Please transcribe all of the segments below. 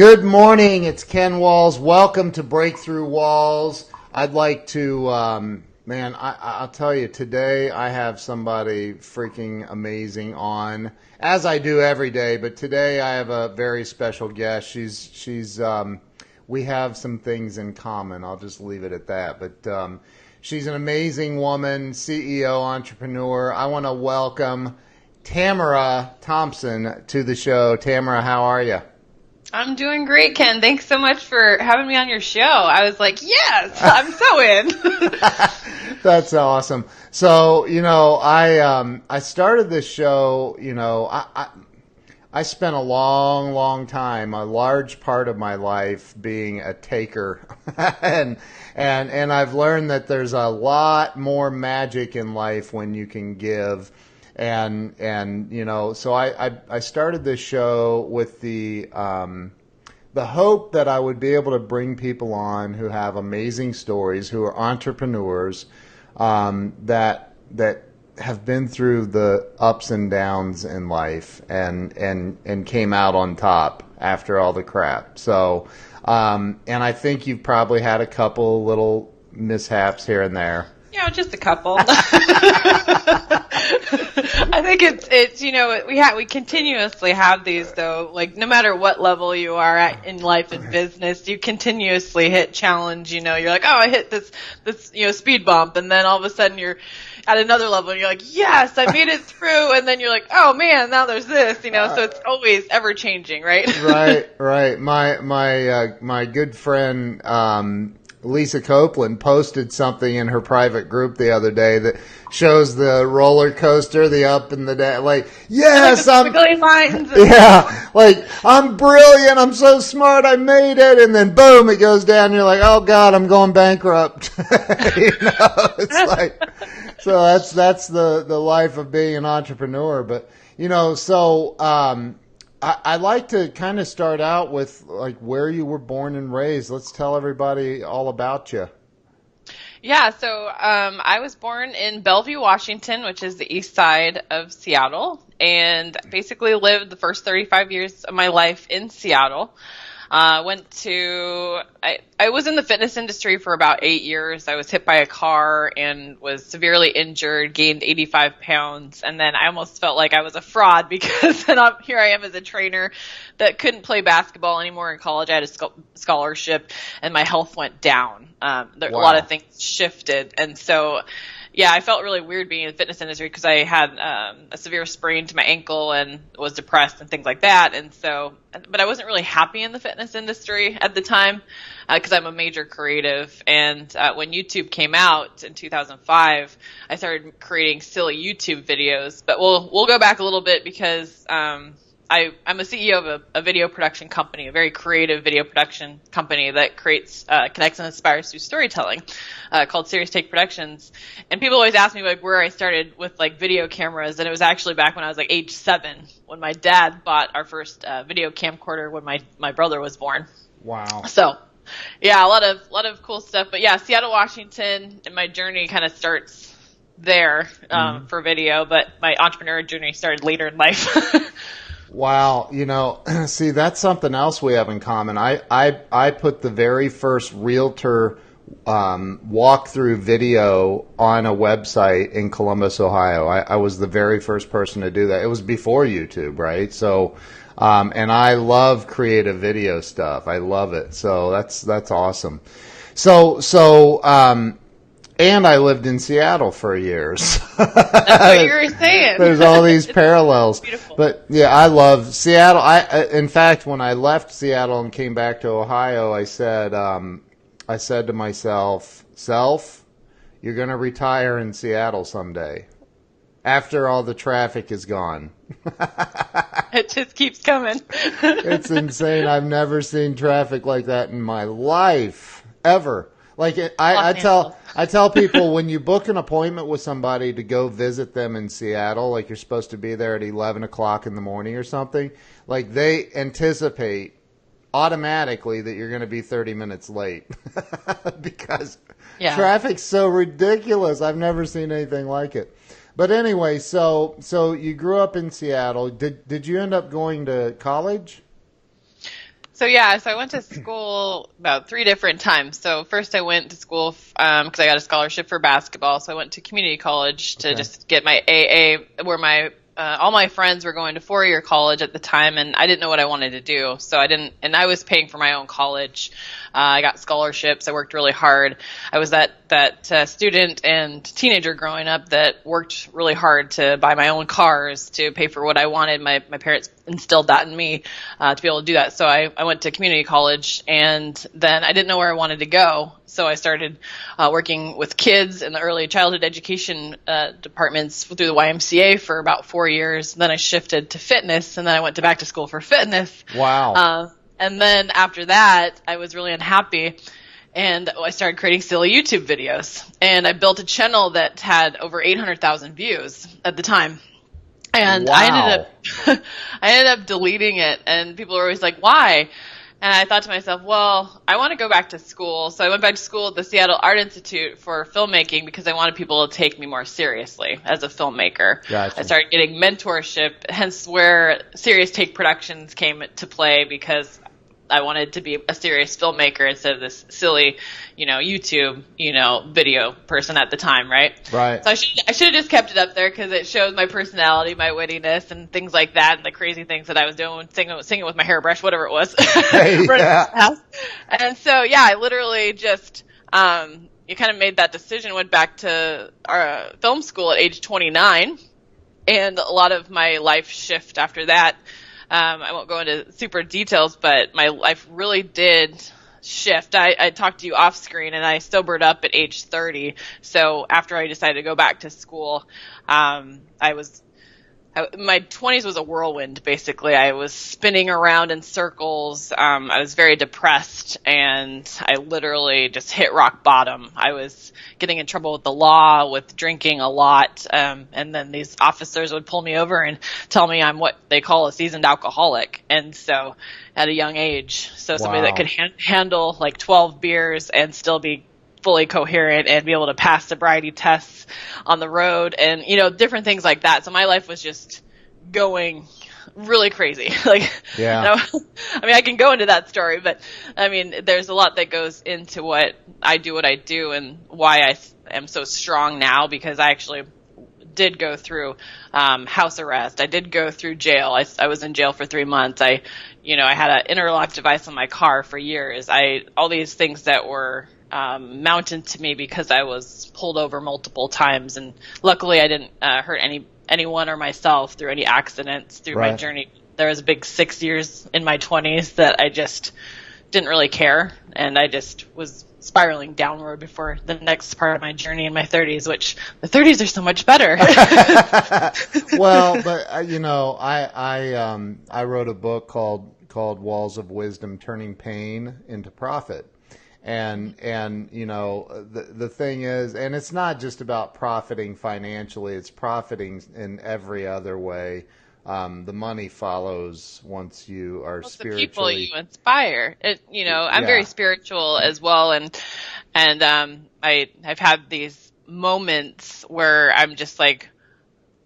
Good morning. It's Ken Walls. Welcome to Breakthrough Walls. I'd like to, um, man, I, I'll tell you, today I have somebody freaking amazing on, as I do every day, but today I have a very special guest. She's, she's, um, we have some things in common. I'll just leave it at that. But, um, she's an amazing woman, CEO, entrepreneur. I want to welcome Tamara Thompson to the show. Tamara, how are you? I'm doing great, Ken. Thanks so much for having me on your show. I was like, yes, I'm so in. That's awesome. So, you know, I um, I started this show. You know, I, I I spent a long, long time, a large part of my life being a taker, and and and I've learned that there's a lot more magic in life when you can give and and you know, so I I, I started this show with the um, the hope that I would be able to bring people on who have amazing stories, who are entrepreneurs, um, that that have been through the ups and downs in life and and and came out on top after all the crap. So, um, and I think you've probably had a couple little mishaps here and there. Yeah, just a couple. I think it's it's you know we have we continuously have these though. Like no matter what level you are at in life and business you continuously hit challenge you know. You're like oh I hit this this you know speed bump and then all of a sudden you're at another level and you're like yes I made it through and then you're like oh man now there's this you know. So it's always ever changing right? Right right. My my uh, my good friend um Lisa Copeland posted something in her private group the other day that shows the roller coaster, the up and the down. Like, yes, like I'm. lines yeah, like I'm brilliant. I'm so smart. I made it, and then boom, it goes down. You're like, oh god, I'm going bankrupt. you know, it's like so that's that's the the life of being an entrepreneur. But you know, so um, I, I like to kind of start out with like where you were born and raised. Let's tell everybody all about you. Yeah, so um, I was born in Bellevue, Washington, which is the east side of Seattle, and basically lived the first 35 years of my life in Seattle. Uh, went to I, I was in the fitness industry for about eight years. I was hit by a car and was severely injured, gained 85 pounds, and then I almost felt like I was a fraud because then I'm, here I am as a trainer that couldn't play basketball anymore in college. I had a scholarship, and my health went down. Um, there, wow. A lot of things shifted, and so yeah, I felt really weird being in the fitness industry because I had um, a severe sprain to my ankle and was depressed and things like that. And so, but I wasn't really happy in the fitness industry at the time because uh, I'm a major creative. And uh, when YouTube came out in 2005, I started creating silly YouTube videos. But we'll we'll go back a little bit because um, I, I'm a CEO of a, a, video production company, a very creative video production company that creates, uh, connects and inspires through storytelling, uh, called Serious Take Productions. And people always ask me like where I started with like video cameras, and it was actually back when I was like age seven when my dad bought our first uh, video camcorder when my my brother was born. Wow. So, yeah, a lot of lot of cool stuff. But yeah, Seattle, Washington, and my journey kind of starts there um, mm-hmm. for video, but my entrepreneur journey started later in life. Wow, you know, see that's something else we have in common. I I I put the very first realtor um, walkthrough video on a website in Columbus, Ohio. I, I, was the very first person to do that. It was before YouTube, right? So, um, and I love creative video stuff. I love it. So that's that's awesome. So so um, and I lived in Seattle for years. That's what you were saying. There's all these parallels. Beautiful. But yeah, I love Seattle. I, in fact, when I left Seattle and came back to Ohio, I said, um, I said to myself, self, you're going to retire in Seattle someday. After all the traffic is gone. it just keeps coming. it's insane. I've never seen traffic like that in my life, ever. Like it, I, I tell I tell people when you book an appointment with somebody to go visit them in Seattle, like you're supposed to be there at eleven o'clock in the morning or something, like they anticipate automatically that you're going to be 30 minutes late because yeah. traffic's so ridiculous. I've never seen anything like it. But anyway, so so you grew up in Seattle. Did did you end up going to college? So yeah, so I went to school about three different times. So first I went to school because um, I got a scholarship for basketball. So I went to community college to okay. just get my AA, where my uh, all my friends were going to four year college at the time, and I didn't know what I wanted to do. So I didn't, and I was paying for my own college. Uh, I got scholarships. I worked really hard. I was that that uh, student and teenager growing up that worked really hard to buy my own cars, to pay for what I wanted. My my parents instilled that in me uh, to be able to do that. So I, I went to community college, and then I didn't know where I wanted to go. So I started uh, working with kids in the early childhood education uh, departments through the YMCA for about four years. Then I shifted to fitness, and then I went to back to school for fitness. Wow. Uh, and then after that, I was really unhappy and I started creating silly YouTube videos. And I built a channel that had over 800,000 views at the time. And wow. I ended up I ended up deleting it and people were always like, "Why?" And I thought to myself, well, I want to go back to school. So I went back to school at the Seattle Art Institute for filmmaking because I wanted people to take me more seriously as a filmmaker. Gotcha. I started getting mentorship, hence where Serious Take Productions came to play because I wanted to be a serious filmmaker instead of this silly, you know, YouTube, you know, video person at the time, right? Right. So I should I should have just kept it up there because it shows my personality, my wittiness, and things like that, and the crazy things that I was doing, singing, singing with my hairbrush, whatever it was. Hey, yeah. And so yeah, I literally just um, you kind of made that decision. Went back to our uh, film school at age 29, and a lot of my life shift after that um, I won't go into super details, but my life really did shift. I, I talked to you off screen, and I sobered up at age 30. So after I decided to go back to school, um, I was I, my 20s was a whirlwind basically. I was spinning around in circles. Um, i was very depressed and i literally just hit rock bottom. I was getting in trouble with the law with drinking a lot um, and then these officers would pull me over and tell me i'm what they call a seasoned alcoholic. And so at a young age so somebody that could ha- handle like 12 beers and still be fully coherent and be able to pass sobriety tests on the road and you know different things like that so my life was just going really crazy like yeah you know, i mean i can go into that story but i mean there's a lot that goes into what i do what i do and why i am so strong now because i actually did go through um, house arrest. I did go through jail. I, I was in jail for three months. I, you know, I had an interlock device on my car for years. I all these things that were um, mounted to me because I was pulled over multiple times, and luckily I didn't uh, hurt any anyone or myself through any accidents through right. my journey. There was a big six years in my twenties that I just didn't really care, and I just was spiraling downward before the next part of my journey in my 30s, which the 30s are so much better. well, but uh, you know, I I um I wrote a book called called Walls of Wisdom: Turning Pain into Profit and and you know the the thing is and it's not just about profiting financially it's profiting in every other way um, the money follows once you are well, spiritually. The people you inspire. It, you know, I'm yeah. very spiritual as well, and and um, I I've had these moments where I'm just like,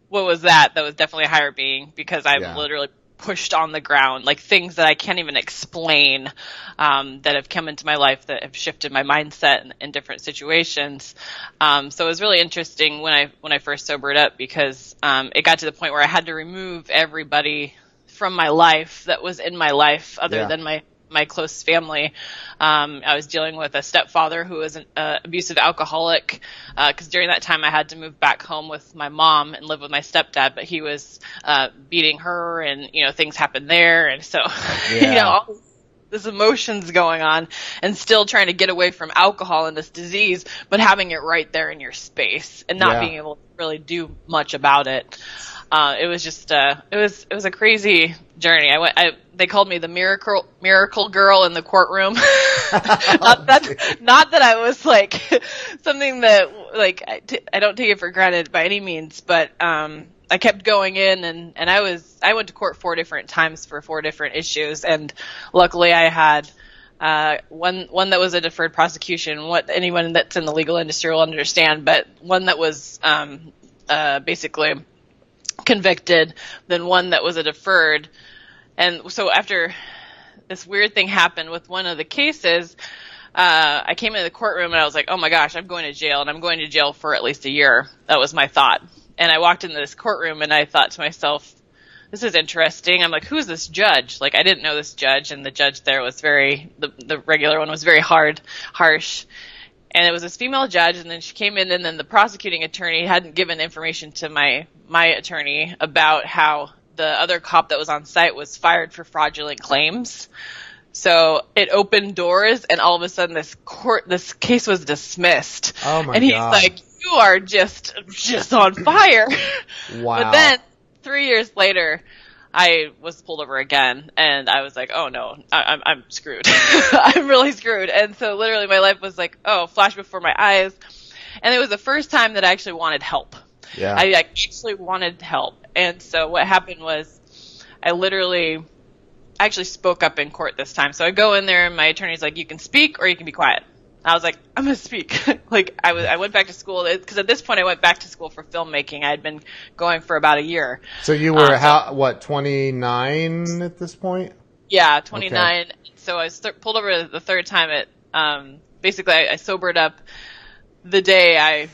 what was that? That was definitely a higher being because I'm yeah. literally pushed on the ground, like things that I can't even explain um, that have come into my life that have shifted my mindset in, in different situations. Um, so it was really interesting when I when I first sobered up because um, it got to the point where I had to remove everybody from my life that was in my life other yeah. than my my close family. Um, I was dealing with a stepfather who was an uh, abusive alcoholic because uh, during that time I had to move back home with my mom and live with my stepdad, but he was uh, beating her and you know things happened there, and so yeah. you know all this emotions going on and still trying to get away from alcohol and this disease, but having it right there in your space and not yeah. being able to really do much about it uh, it was just uh, it was it was a crazy journey. I went. I, they called me the miracle miracle girl in the courtroom. not, that, not that I was like something that like I t- I don't take it for granted by any means, but um, I kept going in and and I was I went to court four different times for four different issues, and luckily I had. Uh, one one that was a deferred prosecution. What anyone that's in the legal industry will understand, but one that was um, uh, basically convicted than one that was a deferred. And so after this weird thing happened with one of the cases. Uh, I came into the courtroom and I was like, oh my gosh, I'm going to jail and I'm going to jail for at least a year. That was my thought. And I walked into this courtroom and I thought to myself, this is interesting. I'm like, who's this judge? Like, I didn't know this judge, and the judge there was very, the, the regular one was very hard, harsh. And it was this female judge, and then she came in, and then the prosecuting attorney hadn't given information to my my attorney about how the other cop that was on site was fired for fraudulent claims. So it opened doors, and all of a sudden, this court, this case was dismissed. Oh my god. and he's God. like, "You are just, just on fire." Wow. But then three years later, I was pulled over again, and I was like, "Oh no, I, I'm I'm screwed. I'm really screwed." And so literally, my life was like, "Oh, flash before my eyes," and it was the first time that I actually wanted help. yeah. I like, actually wanted help, and so what happened was, I literally actually spoke up in court this time. So I go in there, and my attorney's like, "You can speak or you can be quiet." I was like, "I'm gonna speak." like I was, I went back to school because at this point I went back to school for filmmaking. I had been going for about a year. so you were um, how what 29 at this point? Yeah, 29. So I was th- pulled over the third time. It um, basically I, I sobered up the day I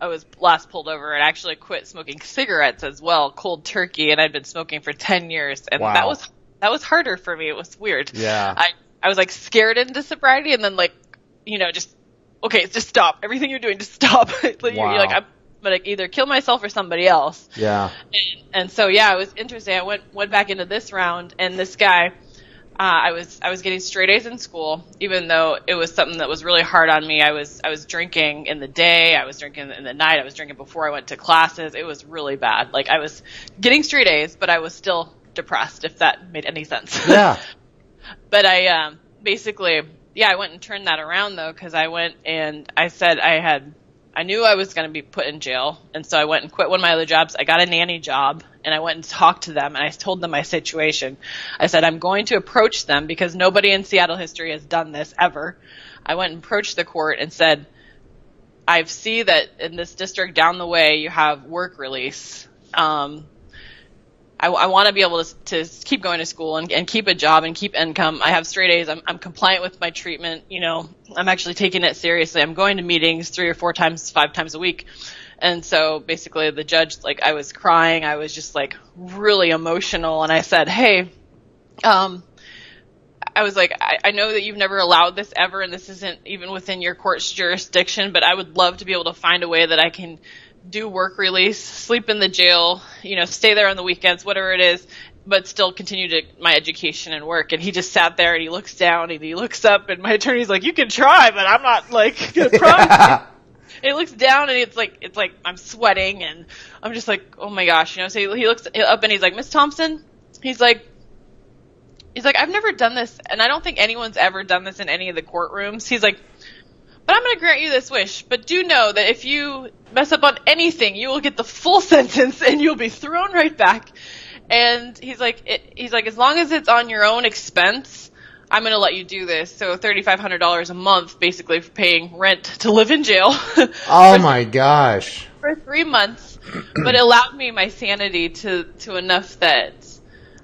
I was last pulled over and actually quit smoking cigarettes as well, cold turkey, and I'd been smoking for 10 years, and Wow. that was that was harder for me. It was weird. Yeah. I I was like scared into sobriety, and then like you know just okay, just stop everything you're doing, just stop. like, you're, Wow. you're like I'm gonna either kill myself or somebody else. Yeah. And, and so yeah, it was interesting. I went went back into this round, and this guy, uh, I was I was getting straight A's in school, even though it was something that was really hard on me. I was I was drinking in the day, I was drinking in the night, I was drinking before I went to classes. It was really bad. Like I was getting straight A's, but I was still depressed. If that made any sense. Yeah. but I um, basically, yeah, I went and turned that around though, because I went and I said I had, I knew I was going to be put in jail, and so I went and quit one of my other jobs. I got a nanny job, and I went and talked to them, and I told them my situation. I said I'm going to approach them because nobody in Seattle history has done this ever. I went and approached the court and said, I see that in this district down the way you have work release. Um, I, I want to be able to, to keep going to school and, and keep a job and keep income. I have straight A's. I'm, I'm compliant with my treatment. You know, I'm actually taking it seriously. I'm going to meetings three or four times, five times a week. And so basically the judge, like I was crying. I was just like really emotional. And I said, Hey, um, I was like, I, I know that you've never allowed this ever, and this isn't even within your court's jurisdiction, but I would love to be able to find a way that I can do work release, sleep in the jail, you know, stay there on the weekends, whatever it is, but still continue to my education and work. And he just sat there and he looks down and he looks up, and my attorney's like, "You can try, but I'm not like gonna promise." Yeah. And he looks down and it's like it's like I'm sweating and I'm just like, oh my gosh, you know. So he, he looks up and he's like, Miss Thompson, he's like, he's like, I've never done this, and I don't think anyone's ever done this in any of the courtrooms. He's like, but I'm going to grant you this wish, but do know that if you mess up on anything, you will get the full sentence and you'll be thrown right back. And he's like, it, he's like, as long as it's on your own expense, I'm going to let you do this. So $3,500 a month, basically for paying rent to live in jail. Oh my gosh. for three months, but it allowed me my sanity to to enough that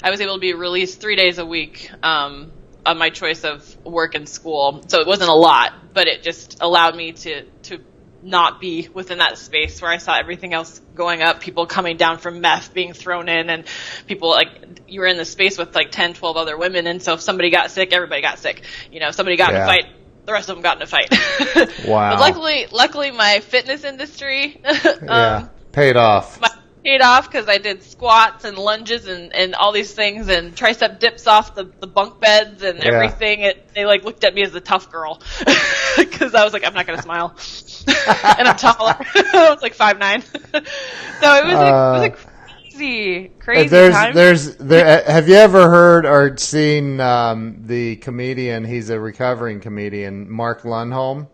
I was able to be released three days a week um, on my choice of work and school. So it wasn't a lot, but it just allowed me to to not be within that space where I saw everything else going up, people coming down from meth being thrown in and people like you were in the space with like 10, 12 other women and so if somebody got sick, everybody got sick. You know, if somebody got in a fight, the rest of them got in a fight. Wow. But luckily, luckily my fitness industry um, Yeah. Paid off. my, paid off because I did squats and lunges and, and all these things and tricep dips off the, the bunk beds and Yeah. everything. It, they like looked at me as the tough girl because I was like, I'm not gonna smile, and I'm taller. I was like five nine. so it was, a, it was a crazy, crazy there's time. there's there have you ever heard or seen um, the comedian he's a recovering comedian mark lundholm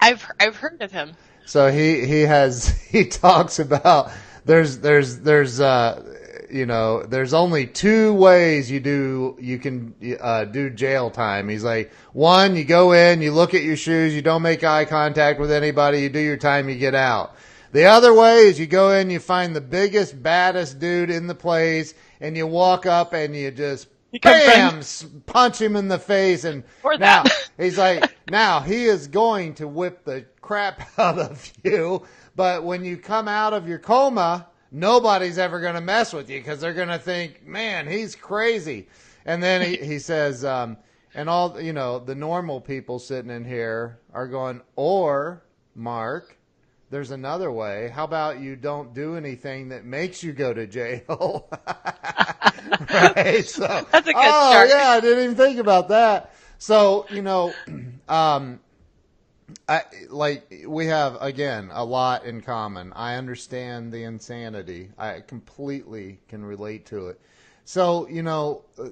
I've I've heard of him. so he he has he talks about there's there's there's uh you know there's only two ways you do you can uh, do jail time. He's like one you go in you look at your shoes you don't make eye contact with anybody you do your time you get out. The other way is you go in you find the biggest baddest dude in the place and you walk up and you just bam, punch him in the face, and now he's like, now he is going to whip the crap out of you. But when you come out of your coma, nobody's ever going to mess with you because they're going to think, man, he's crazy. And then he, he says, um, and all you know, the normal people sitting in here are going, or Mark, there's another way. How about you don't do anything that makes you go to jail? right. So That's a good oh, start. yeah, I didn't even think about that. So you know, um, I like we have again a lot in common. I understand the insanity. I completely can relate to it. So you know, uh,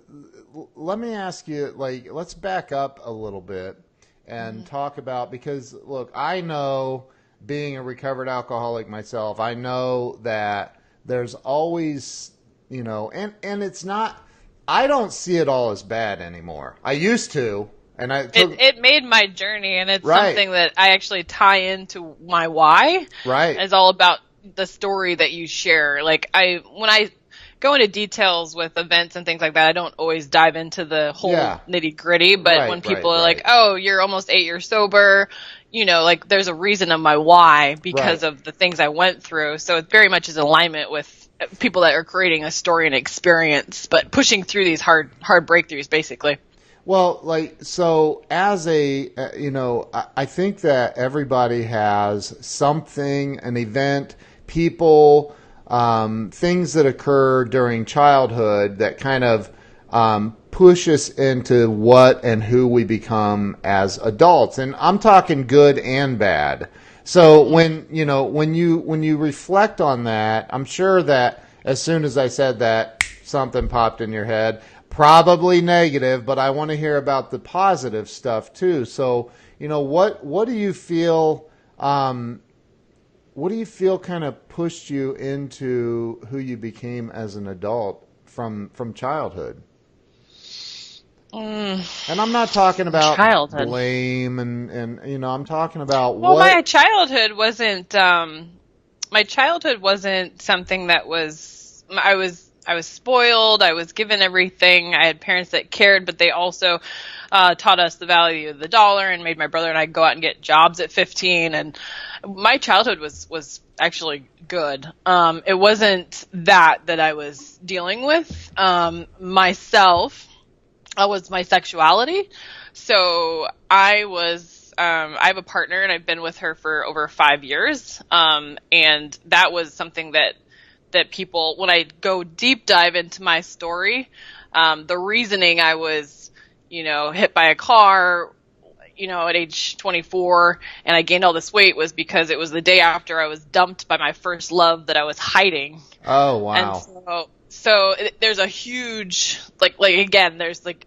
let me ask you. Like, let's back up a little bit and talk about because look, I know being a recovered alcoholic myself, I know that there's always you know, and and it's not. I don't see it all as bad anymore. I used to, and I took, It, it made my journey, and it's Right. something that I actually tie into my why. right. It's all about the story that you share. Like I, when I go into details with events and things like that, I don't always dive into the whole Yeah. nitty gritty. But Right, when people right, are like, "Oh, you're almost eight years sober," you know, like there's a reason of my why because of the things I went through. So it very much is alignment with people that are creating a story and experience, but pushing through these hard hard breakthroughs, basically. Well, like so, as a uh, you know, I, I think that everybody has something, an event, people, um, things that occur during childhood that kind of um, push us into what and who we become as adults, and I'm talking good and bad. So when you know when you when you reflect on that, I'm sure that as soon as I said that, something popped in your head. Probably negative, but I want to hear about the positive stuff too. So you know what what do you feel? Um, what do you feel kind of pushed you into who you became as an adult from from childhood? And I'm not talking about Childhood. blame and, and you know I'm talking about Well, what my childhood wasn't. Um, my childhood wasn't something that was. I was. I was spoiled. I was given everything. I had parents that cared, but they also uh, taught us the value of the dollar and made my brother and I go out and get jobs at 15. And my childhood was was actually good. Um, it wasn't that that I was dealing with um, myself uh, was my sexuality. So I was, um, I have a partner and I've been with her for over five years. Um, and that was something that, that people, when I go deep dive into my story, um, the reasoning I was, you know, hit by a car, you know, at age 24 and I gained all this weight was because it was the day after I was dumped by my first love that I was hiding. oh wow And so, so it, there's a huge like like again, there's like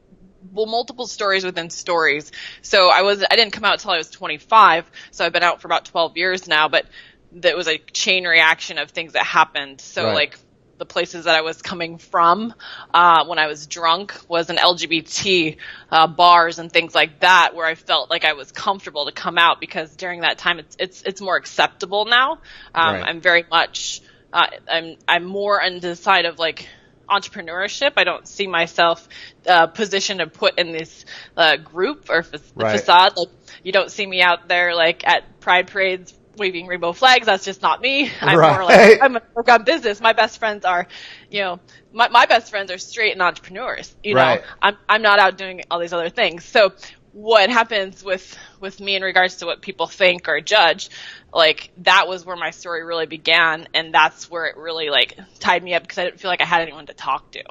well multiple stories within stories. So I was I didn't come out until I was 25, so I've been out for about 12 years now, but that was a chain reaction of things that happened. So Right. like the places that I was coming from uh, when I was drunk was an LGBT uh, bars and things like that, where I felt like I was comfortable to come out because during that time it's it's it's more acceptable now. Um, Right. I'm very much uh, I'm I'm more on the side of like entrepreneurship. I don't see myself uh, positioned to put in this uh, group or fa- Right. facade. Like you don't see me out there like at pride parades waving rainbow flags. That's just not me. I'm more like I'm a work on business. My best friends are, you know, my my best friends are straight and entrepreneurs. You know, Right. I'm I'm not out doing all these other things. So what happens with with me in regards to what people think or judge like that was where my story really began and that's where it really like tied me up because i didn't feel like i had anyone to talk to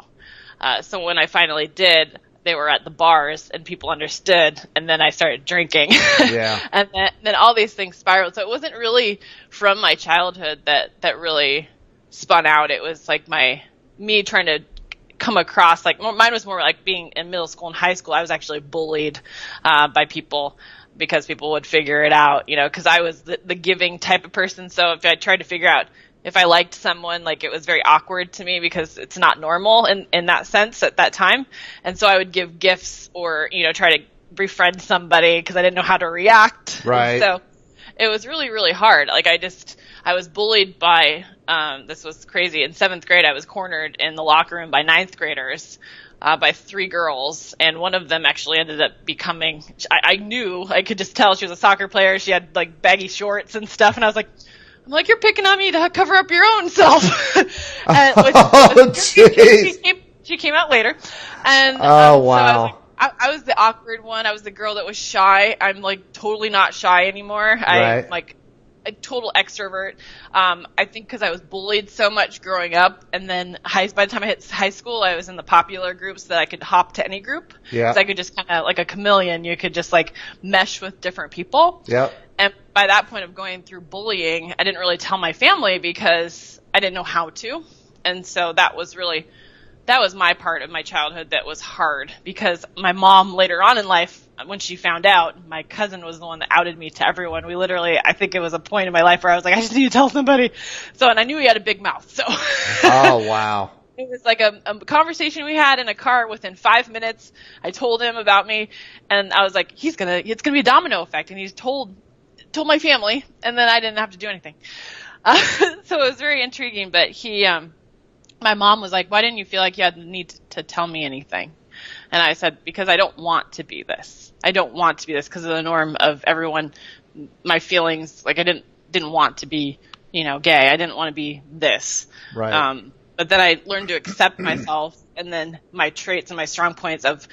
uh, so when i finally did they were at the bars and people understood and then i started drinking. Yeah. and then, then all these things spiraled. So it wasn't really from my childhood that that really spun out. It was like my me trying to come across like mine was more like being in middle school and high school. I was actually bullied uh, by people because people would figure it out you know because i was the, the giving type of person. So if i tried to figure out if i liked someone like it was very awkward to me because it's not normal in, in that sense at that time and so i would give gifts or you know try to befriend somebody because i didn't know how to react Right. so it was really really hard like i just i was bullied by um, this was crazy. In seventh grade, I was cornered in the locker room by ninth graders. Uh, by three girls, and one of them actually ended up becoming. I, I knew I could just tell she was a soccer player. She had like baggy shorts and stuff, and I was like, I'm like, you're picking on me to cover up your own self. and, which, oh, she, she, came, she, came, out later, and oh um, wow. So I, was like, I, I, was the awkward one. I was the girl that was shy. I'm like totally not shy anymore. Right. I'm like a total extrovert. Um, I think because I was bullied so much growing up, and then high, by the time I hit high school, I was in the popular groups that I could hop to any group. Yeah. So I could just kind of like a chameleon. You could just like mesh with different people. Yep. By that point of going through bullying, I didn't really tell my family because I didn't know how to. And so that was really that was my part of my childhood that was hard because my mom later on in life when she found out my cousin was the one that outed me to everyone. We literally i think it was a point in my life where i was like i just need to tell somebody. So and i knew he had a big mouth so. Oh wow. It was like a, a, conversation we had in a car within five minutes. I told him about me and i was like he's gonna it's gonna be a domino effect. And he's told told my family and then i didn't have to do anything uh, so it was very intriguing but he um my mom was like, "Why didn't you feel like you had the need to tell me anything?" And I said, "Because I don't want to be this. I don't want to be this because of the norm of everyone. My feelings, like I didn't didn't want to be, you know, gay. I didn't want to be this. Right. Um, but then I learned to accept myself, and then my traits and my strong points of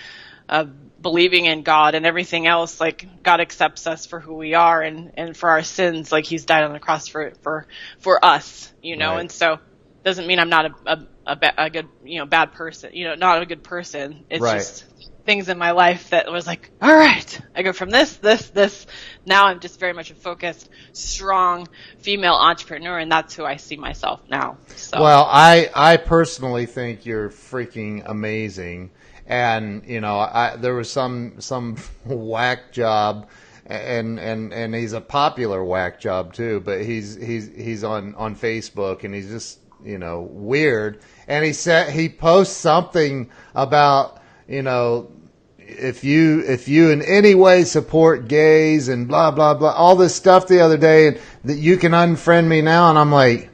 of believing in God and everything else. Like God accepts us for who we are, and and for our sins, like He's died on the cross for for for us, you know. Right. And so doesn't mean I'm not a, a, a, a, good, you know, bad person, you know, not a good person. It's right. just things in my life that was like, all right, I go from this, this, this. Now I'm just very much a focused, strong female entrepreneur, and that's who I see myself now. So. Well, I, I personally think you're freaking amazing. And, you know, I, there was some, some whack job and and and he's a popular whack job too. But he's he's he's on on Facebook and he's just you know weird. And he said he posts something about you know if you if you in any way support gays and blah blah blah all this stuff the other day and that you can unfriend me now and I'm like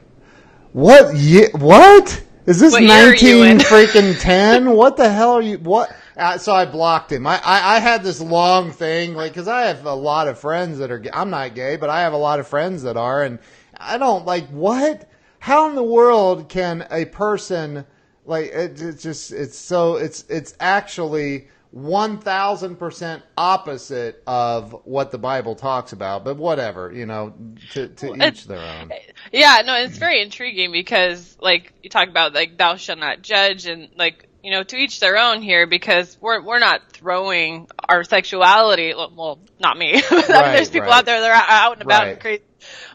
what ye- what is this What year are you 19 freaking 10 what the hell are you what uh, so I blocked him. I, I, I had this long thing, like, cause I have a lot of friends that are, I'm not gay, but I have a lot of friends that are, and I don't, like, what? How in the world can a person, like, it, it's just, it's so, it's, it's actually 1000% opposite of what the Bible talks about, but whatever, you know, to, to Well, each their own. Yeah, no, it's very intriguing because, like, you talk about like thou shalt not judge, and like, you know, to each their own here because we're we're not throwing our sexuality. Well, not me. Right, there's people right. out there that are out and about Right. and crazy,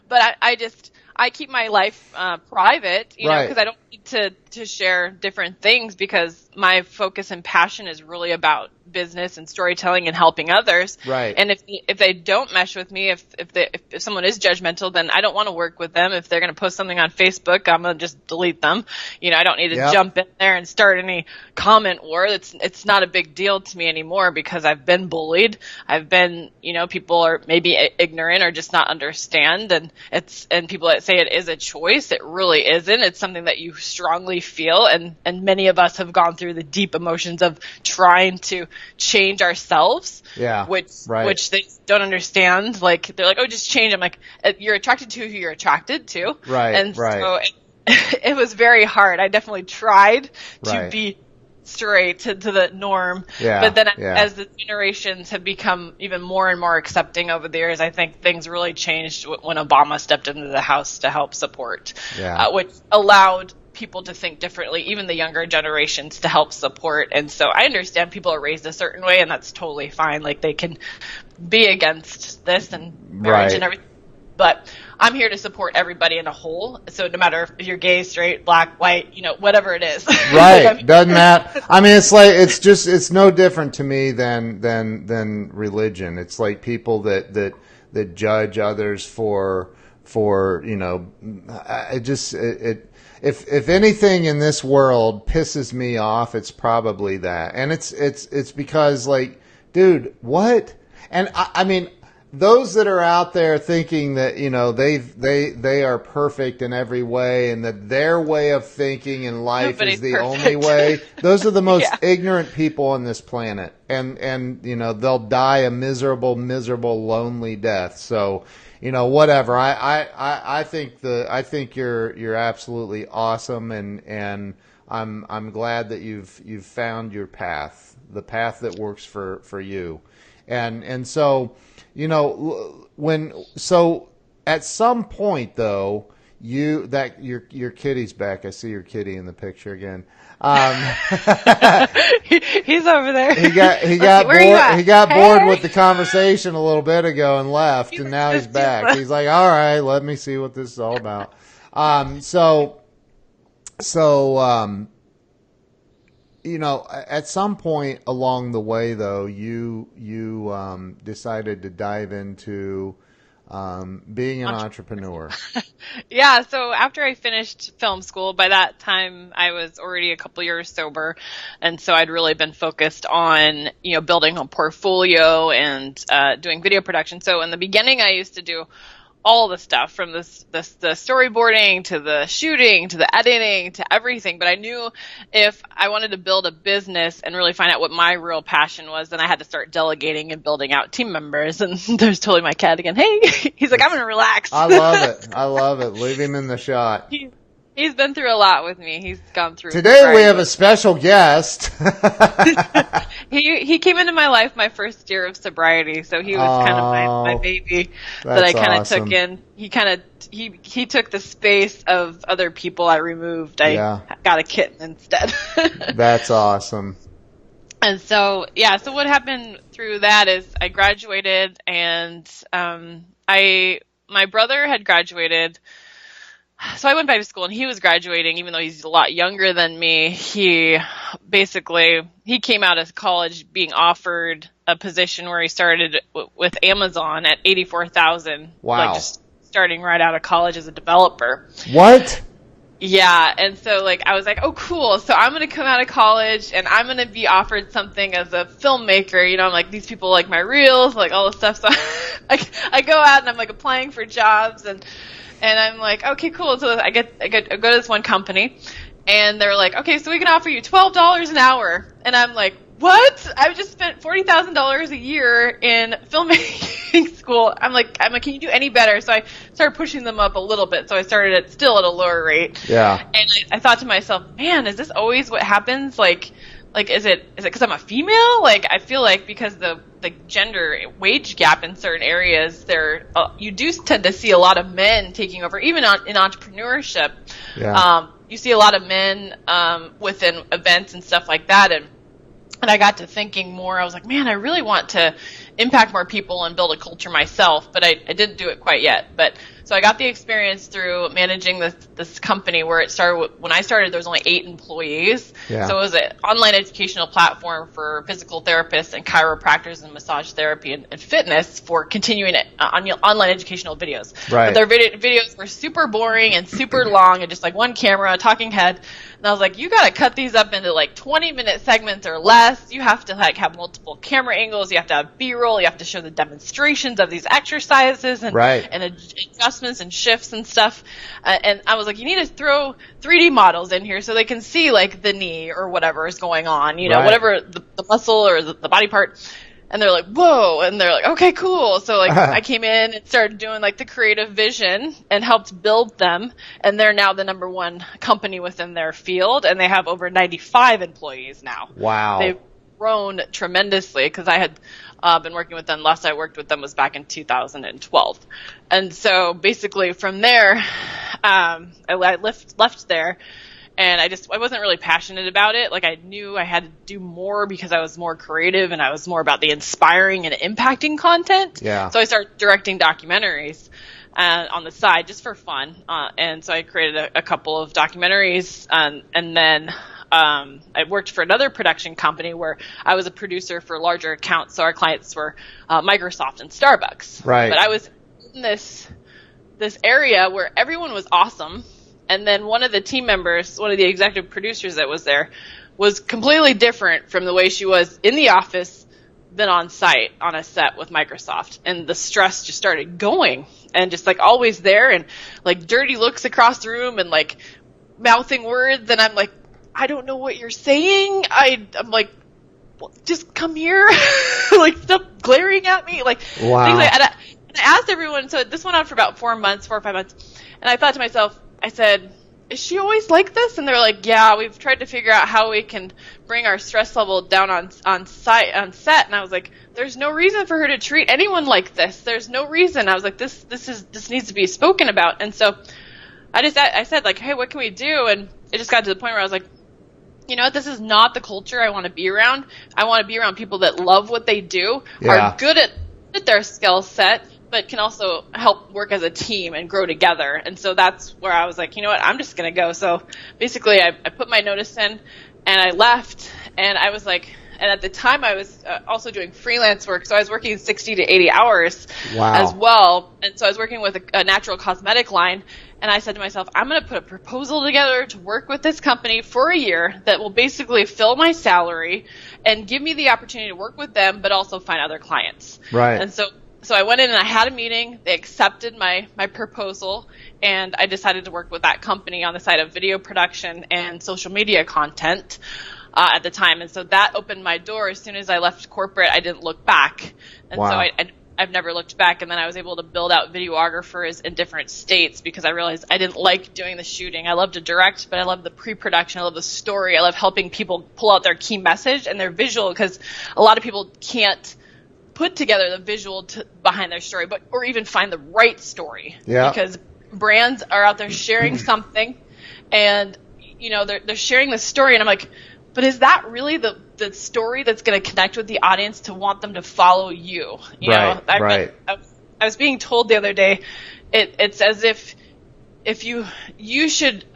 but I, I just I keep my life uh, private, you know, because I don't need to to share different things because my focus and passion is really about business and storytelling and helping others. Right. And if if they don't mesh with me, if if they, if, if someone is judgmental, then I don't want to work with them. If they're going to post something on Facebook, I'm going to just delete them. You know, I don't need to Yep. jump in there and start any comment war. It's it's not a big deal to me anymore because I've been bullied. I've been, you know, people are maybe ignorant or just not understand, and it's and people that say it is a choice, it really isn't. It's something that you strongly feel, and and many of us have gone through the deep emotions of trying to change ourselves Yeah. which right. which they don't understand. Like they're like, oh, just change. I'm like, uh, you're attracted to who you're attracted to, Right, And right. so it, it was very hard. I definitely tried to Right. be straight to, to the norm, Yeah, but then yeah. as the generations have become even more and more accepting over the years, I think things really changed when Obama stepped into the House to help support, Yeah. uh, which allowed people to think differently, even the younger generations to help support. And so I understand people are raised a certain way, and that's totally fine. Like they can be against this and marriage Right. and everything. But I'm here to support everybody in a whole. So no matter if you're gay, straight, black, white, you know, whatever it is. Right I'm- doesn't matter i mean it's like it's just it's no different to me than than than religion it's like people that that that judge others for for you know I I just it, it if if anything in this world pisses me off it's probably that and it's it's it's because like dude what and I, I mean those that are out there thinking that you know they they they are perfect in every way and that their way of thinking in life Nobody's is the perfect. only way those are the most Yeah. ignorant people on this planet and and you know they'll die a miserable miserable lonely death so you know whatever. I, I, I, think the I think you're you're absolutely awesome and and I'm I'm glad that you've you've found your path the path that works for for you. And and so you know when so at some point though you that your your kitty's back. I see your kitty in the picture again um He's over there. he got he got where bored he got bored with the conversation a little bit ago and left He and now he's back. he's like all right let me see what this is all about. Um so so um you know at some point along the way though you you um decided to dive into um being an entrepreneur Yeah, so after I finished film school, by that time I was already a couple years sober, and so I'd really been focused on you know building a portfolio and uh, doing video production. So in the beginning, I used to do all the stuff from this, this the storyboarding to the shooting to the editing to everything. But I knew if I wanted to build a business and really find out what my real passion was, then I had to start delegating and building out team members. And there's totally my cat again. Hey, he's like, I'm gonna relax. i love it i love it leave him in the shot He, he's been through a lot with me. He's gone through. today we have a special guest He he came into my life my first year of sobriety, so he was kind of my, Oh, my baby that I kind of awesome. took in. He kind of he he took the space of other people I removed. I Yeah. got a kitten instead. that's awesome and so yeah so what happened through that is i graduated and um, i my brother had graduated so i went back to school and he was graduating even though he's a lot younger than me he basically he came out of college being offered a position where he started w- with amazon at 84000 Wow. like just starting right out of college as a developer what yeah, and so like I was like, oh cool. So I'm gonna come out of college and I'm gonna be offered something as a filmmaker. You know, I'm like these people like my reels, like all this stuff. So I, I go out and I'm like applying for jobs and and I'm like, okay, cool. So I get I get I go to this one company and they're like, okay, so we can offer you twelve dollars an hour. And I'm like, what? I've just spent forty thousand dollars a year in filmmaking school. I'm like, I'm like, can you do any better? So I started pushing them up a little bit. So I started at still at a lower rate. yeah And I, I thought to myself, man, is this always what happens? Like, like is it is it because I'm a female? Like I feel like because the the gender wage gap in certain areas, there uh, you do tend to see a lot of men taking over, even on, in entrepreneurship. Yeah. Um, you see a lot of men um, within events and stuff like that, and and I got to thinking more. I was like, man, I really want to impact more people and build a culture myself, but I, I didn't do it quite yet. But so I got the experience through managing this this company where it started. When I started, there was only eight employees. Yeah. So it was an online educational platform for physical therapists and chiropractors and massage therapy and, and fitness for continuing it, uh, on, online educational videos. Right. But their video, videos were super boring and super long and just like one camera, a talking head. And I was like, you got to cut these up into like 20 minute segments or less. You have to like have multiple camera angles. You have to have B-roll. You have to show the demonstrations of these exercises and Right. and ad- adjustments and shifts and stuff. Uh, and I was like, you need to throw 3D models in here so they can see like the knee or whatever is going on. You know, Right. whatever the, the muscle or the, the body part. And they're like, whoa. And they're like, okay, cool. So like I came in and started doing like the creative vision and helped build them. And they're now the number one company within their field. And they have over 95 employees now. wow They've grown tremendously because I had uh, been working with them. Last I worked with them was back in 2012, and so basically from there, um, I, I left left there, and I just I wasn't really passionate about it. Like I knew I had to do more because I was more creative and I was more about the inspiring and impacting content. Yeah. So I started directing documentaries. Uh, on the side, just for fun, uh, and so I created a, a couple of documentaries, um, and then um, I worked for another production company where I was a producer for larger accounts. So our clients were uh, Microsoft and Starbucks. Right. But I was in this this area where everyone was awesome, and then one of the team members, one of the executive producers that was there, was completely different from the way she was in the office than on site on a set with Microsoft, and the stress just started going, and just like always there, and like dirty looks across the room, and like mouthing words, and I'm like, I don't know what you're saying. I I'm like, well, just come here, like stop glaring at me, like Wow. things like. And I, and I asked everyone. So this went on for about four months, four or five months, and I thought to myself, I said. Is she always like this? And they're like, yeah. We've tried to figure out how we can bring our stress level down on on site on set. And I was like, there's no reason for her to treat anyone like this. There's no reason. I was like, this this is this needs to be spoken about. And so I just I said like, hey, what can we do? And it just got to the point where I was like, you know what, this is not the culture I want to be around. I want to be around people that love what they do, Yeah. are good at, at their skill set, but can also help work as a team and grow together. And so that's where I was like, you know what, I'm just going to go. So basically, I, I put my notice in and I left, and I was like, and at the time I was uh, also doing freelance work, so I was working 60 to 80 hours Wow. as well. And so I was working with a, a natural cosmetic line, and I said to myself, I'm going to put a proposal together to work with this company for a year that will basically fill my salary and give me the opportunity to work with them, but also find other clients. Right. And so, so I went in and I had a meeting. They accepted my my proposal, and I decided to work with that company on the side of video production and social media content. Uh, at the time, and so that opened my door. As soon as I left corporate, I didn't look back, and Wow. so I, I I've never looked back. And then I was able to build out videographers in different states because I realized I didn't like doing the shooting. I love to direct, but I love the pre-production. I love the story. I love helping people pull out their key message and their visual because a lot of people can't put together the visual to, behind their story, but or even find the right story. Yeah. Because brands are out there sharing something, and you know they're they're sharing the story, and I'm like, but is that really the the story that's going to connect with the audience to want them to follow you? You Right, know, I, right. I, I was being told the other day, it, it's as if if you you should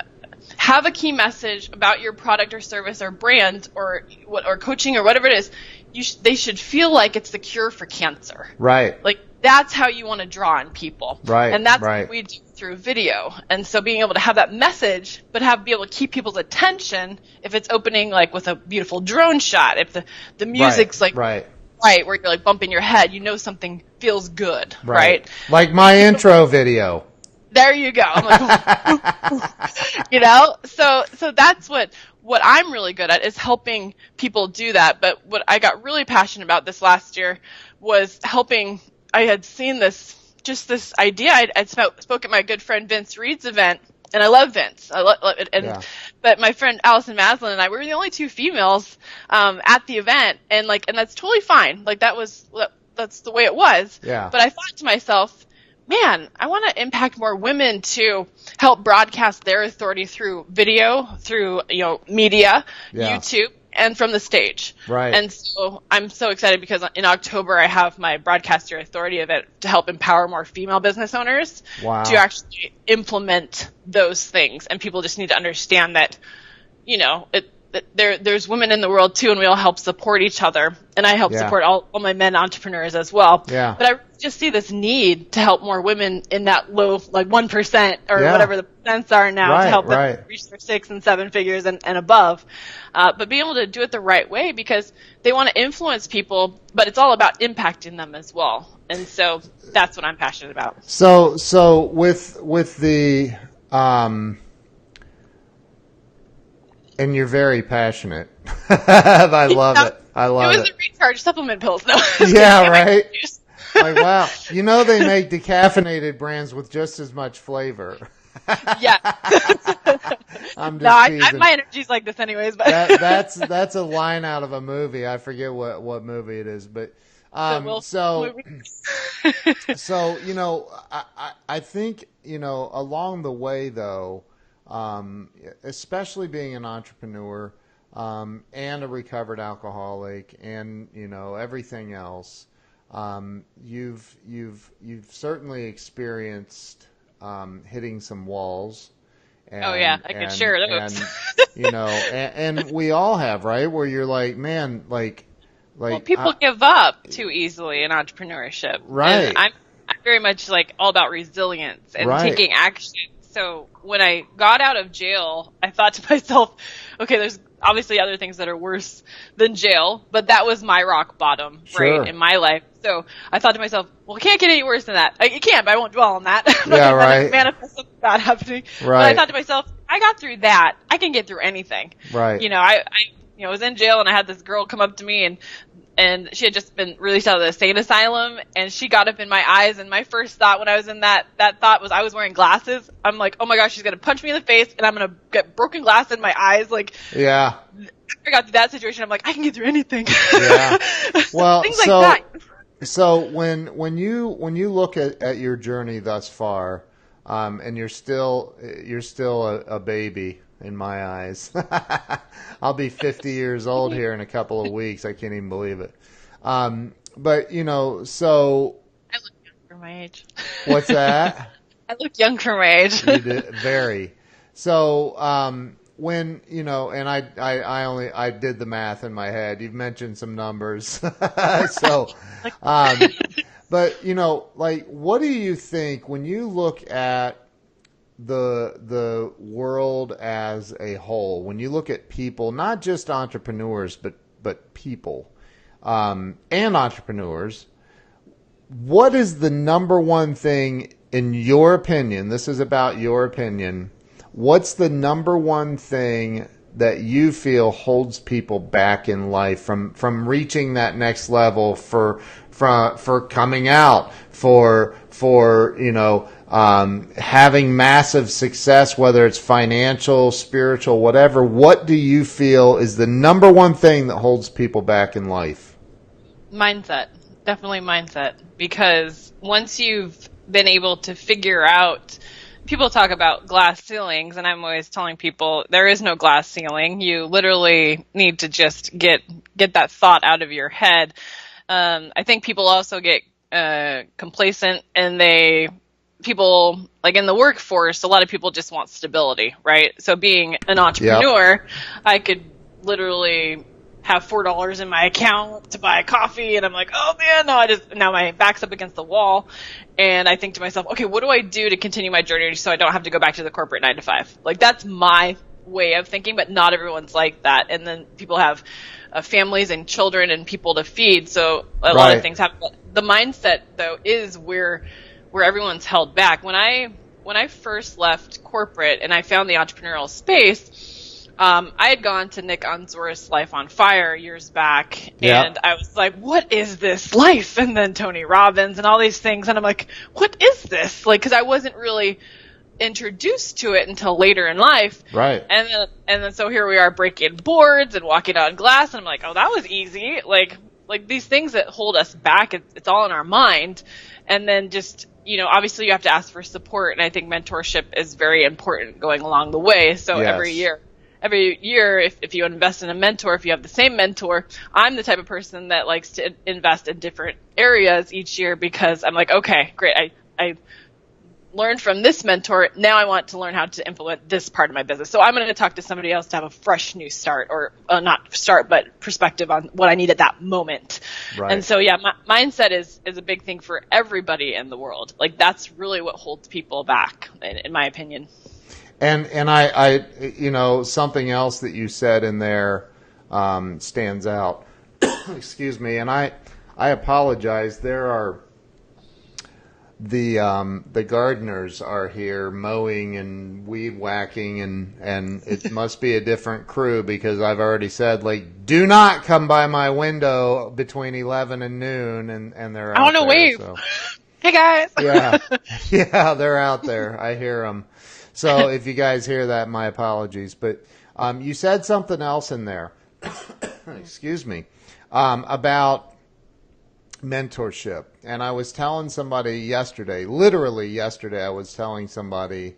have a key message about your product or service or brand or what or coaching or whatever it is, you sh- they should feel like it's the cure for cancer. Right. Like that's how you want to draw on people. Right, And that's right. what we do through video. And so being able to have that message, but have be able to keep people's attention if it's opening like with a beautiful drone shot, if the, the music's like right. right where you're like bumping your head, you know something feels good. right? Like my intro video. there you go. I'm like, you know, so so that's what what I'm really good at is helping people do that. But what I got really passionate about this last year was helping. I had seen this just this idea. I'd, I'd spoke, spoke at my good friend Vince Reed's event, and I love Vince. I love. And Yeah. but my friend Allison Maslan and I we were the only two females um, at the event, and like, and that's totally fine. Like that was that, that's the way it was. Yeah. But I thought to myself, man, I want to impact more women to help broadcast their authority through video, through you know media, Yeah. YouTube, and from the stage. Right. And so I'm so excited because in October I have my Broadcast Your Authority event to help empower more female business owners Wow. to actually implement those things. And people just need to understand that, you know, it, there there's women in the world too, and we all help support each other. And I help Yeah. support all, all my men entrepreneurs as well. Yeah. But I just see this need to help more women in that low, like one percent or Yeah. whatever the percents are now, Right, to help them right. reach their six and seven figures and, and above. Uh, but being able to do it the right way because they want to influence people, but it's all about impacting them as well. And so that's what I'm passionate about. So so with with the um and you're very passionate. I love it. I love it was it. the recharge supplement pills. No. Yeah, right? Like wow. You know they make decaffeinated brands with just as much flavor. yeah. I'm just no, I, I, my energy's like this anyways. But that, that's that's a line out of a movie. I forget what what movie it is, but um, so so you know I, I I think you know along the way though, um, especially being an entrepreneur um, and a recovered alcoholic and you know everything else, um, you've you've you've certainly experienced um, hitting some walls. And, Oh, yeah, I can share those. And, you know, and, and we all have, right? Where you're like, man, like, like well, people I- give up too easily in entrepreneurship. Right. And I'm, I'm very much like all about resilience and Right. taking actions So when I got out of jail, I thought to myself, okay, there's obviously other things that are worse than jail, but that was my rock bottom, Sure. right, in my life. So I thought to myself, well, it can't get any worse than that. Like, it can, but I won't dwell on that. I'm Yeah, right. Manifest something bad happening. Right. But I thought to myself, I got through that. I can get through anything. Right. You know, I, I, you know, was in jail and I had this girl come up to me and, and she had just been released out of the insane asylum and she got up in my eyes and my first thought when I was in that, that thought was I was wearing glasses. I'm like, oh my gosh, she's gonna punch me in the face and I'm gonna get broken glass in my eyes. Like, yeah. I got through that situation. I'm like, I can get through anything. Yeah. Well, things so- like that. So when when you when you look at, at your journey thus far, um, and you're still you're still a, a baby in my eyes. I'll be 50 years old here in a couple of weeks. I can't even believe it. Um, but you know, so I look young for my age. what's that? I look young for my age. you did very. So um, when you know, and I, I, I only I did the math in my head. You've mentioned some numbers, so. Um, but you know, like, what do you think when you look at the the world as a whole? When you look at people, not just entrepreneurs, but but people um, and entrepreneurs, what is the number one thing in your opinion? This is about your opinion. What's the number one thing that you feel holds people back in life from from reaching that next level for for for coming out for for you know um, having massive success, whether it's financial, spiritual, whatever? What do you feel is the number one thing that holds people back in life? mindset definitely mindset because once you've been able to figure out people talk about glass ceilings and i'm always telling people there is no glass ceiling you literally need to just get get that thought out of your head um, i think people also get uh, complacent and they people like in the workforce a lot of people just want stability right? So being an entrepreneur i could literally have four dollars in my account to buy a coffee and i'm like oh man no i just now my back's up against the wall. And i think to myself okay what do i do to continue my journey so i don't have to go back to the corporate nine to five? Like that's my way of thinking but not everyone's like that. And then people have uh, families and children and people to feed so a lot of things happen. The mindset though is where where everyone's held back when i when i first left corporate and i found the entrepreneurial space um, I had gone to Nick Unsworth Life on Fire years back, Yeah. and I was like, "What is this life?" And then Tony Robbins and all these things, and I'm like, "What is this?" Like, because I wasn't really introduced to it until later in life, Right. and then and then so here we are breaking boards and walking on glass, and I'm like, "Oh, that was easy." Like, like these things that hold us back, it, it's all in our mind, and then just you know, obviously you have to ask for support, and I think mentorship is very important going along the way. So Yes. every year every year if, if you invest in a mentor if you have the same mentor i'm the type of person that likes to invest in different areas each year because i'm like okay great i i learned from this mentor now i want to learn how to implement this part of my business so i'm going to talk to somebody else to have a fresh new start or uh, not start but perspective on what i need at that moment Right. and so yeah my, mindset is is a big thing for everybody in the world like that's really what holds people back in, in my opinion And and I, I you know something else that you said in there um, stands out. Excuse me, and I I apologize. There are the um, the gardeners are here mowing and weed whacking and and it must be a different crew because I've already said like do not come by my window between eleven and noon and and they're I out wanna there, wave. so. hey guys yeah, yeah, they're out there. I hear them. So if you guys hear that, my apologies. But um, you said something else in there. Excuse me um, about mentorship, and I was telling somebody yesterday, literally yesterday, I was telling somebody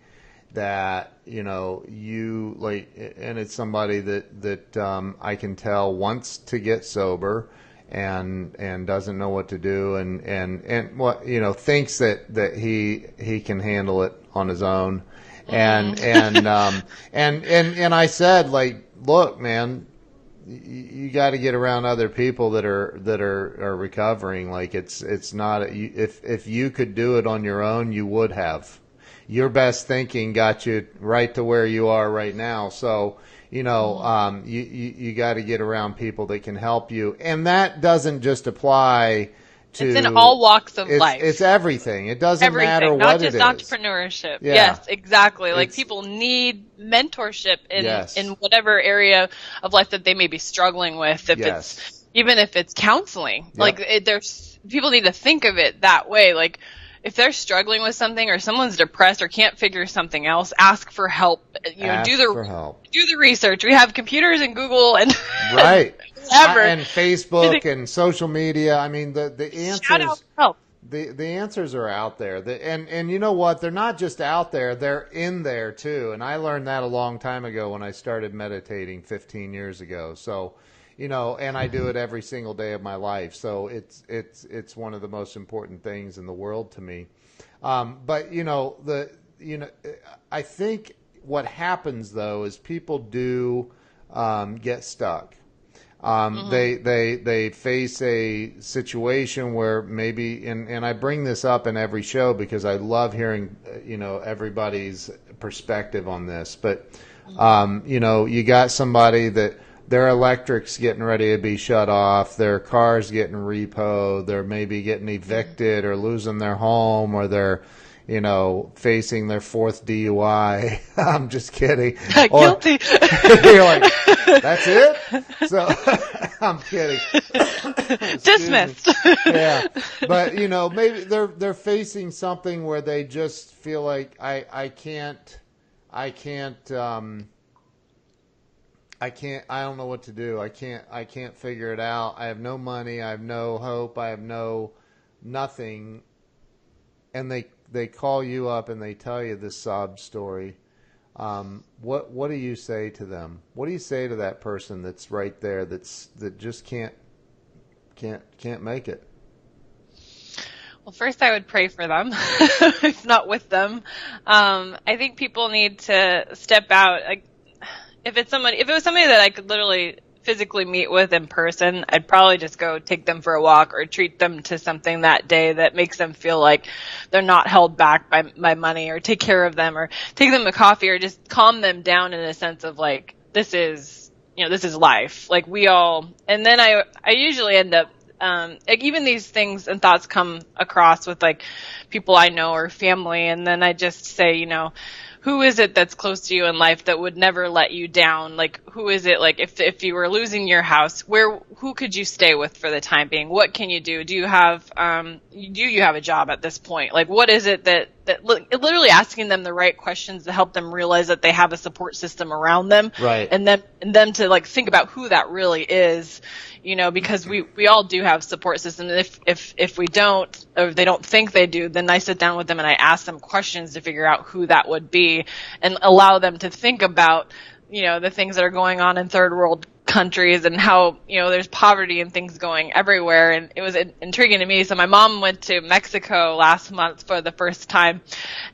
that you know you like, and it's somebody that that um, I can tell wants to get sober and and doesn't know what to do and and and what you know thinks that that he he can handle it on his own. And and um and and and I said like look man you, got to get around other people that are that are, are recovering like it's it's not if if you could do it on your own you would have your best thinking got you right to where you are right now. So, you know, um, you, you, you got to get around people that can help you. And that doesn't just apply to. It's in all walks of it's, life. It's everything. It doesn't matter Everything, what not just entrepreneurship. Yeah. Yes, exactly. Like It's- people need mentorship in Yes. in whatever area of life that they may be struggling with. If Yes. it's even if it's counseling, Yep. like it, there's people need to think of it that way. Like if they're struggling with something or someone's depressed or can't figure something else, ask for help. You know, Ask do the do the research. We have computers and Google and Right. whatever. and Facebook and social media. I mean, the, the answers. the the answers are out there. The, and and you know what? They're not just out there; they're in there too. And I learned that a long time ago when I started meditating 15 years ago. So, you know, and I do it every single day of my life. So it's it's it's one of the most important things in the world to me. Um, but you know the you know I think what happens though is people do um, get stuck. Um, They they they face a situation where maybe and and I bring this up in every show because I love hearing uh, you know everybody's perspective on this. But um, you know you got somebody that their electric's getting ready to be shut off, their car's getting repoed, they're maybe getting evicted or losing their home or they're you know facing their fourth DUI. I'm just kidding. Guilty. you're like, that's it? So I'm kidding. Dismissed. Yeah. But you know, maybe they're they're facing something where they just feel like I I can't I can't um I can't I don't know what to do. I can't I can't figure it out. I have no money, I have no hope, I have no nothing and they they call you up and they tell you this sob story. Um, what what do you say to them? What do you say to that person that's right there that's that just can't can't can't make it? Well, first I would pray for them, if not with them. Um, I think people need to step out. Like, if it's somebody, if it was somebody that I could literally physically meet with in person, I'd probably just go take them for a walk or treat them to something that day that makes them feel like they're not held back by my money or take care of them or take them a coffee or just calm them down in a sense of like, this is, you know, this is life. Like we all, and then I, I usually end up um, like even these things and thoughts come across with like people I know or family, and then I just say, you know, who is it that's close to you in life that would never let you down? Like, who is it? Like, if if you were losing your house, where who could you stay with for the time being? What can you do? Do you have um do you have a job at this point? Like, what is it that that li- literally asking them the right questions to help them realize that they have a support system around them, Right. And then and them to like think about who that really is you know, because we, we all do have support systems. If, if, if we don't, or if they don't think they do, then I sit down with them and I ask them questions to figure out who that would be and allow them to think about, you know, the things that are going on in third world countries and how, you know, there's poverty and things going everywhere. And it was in- intriguing to me. So my mom went to Mexico last month for the first time.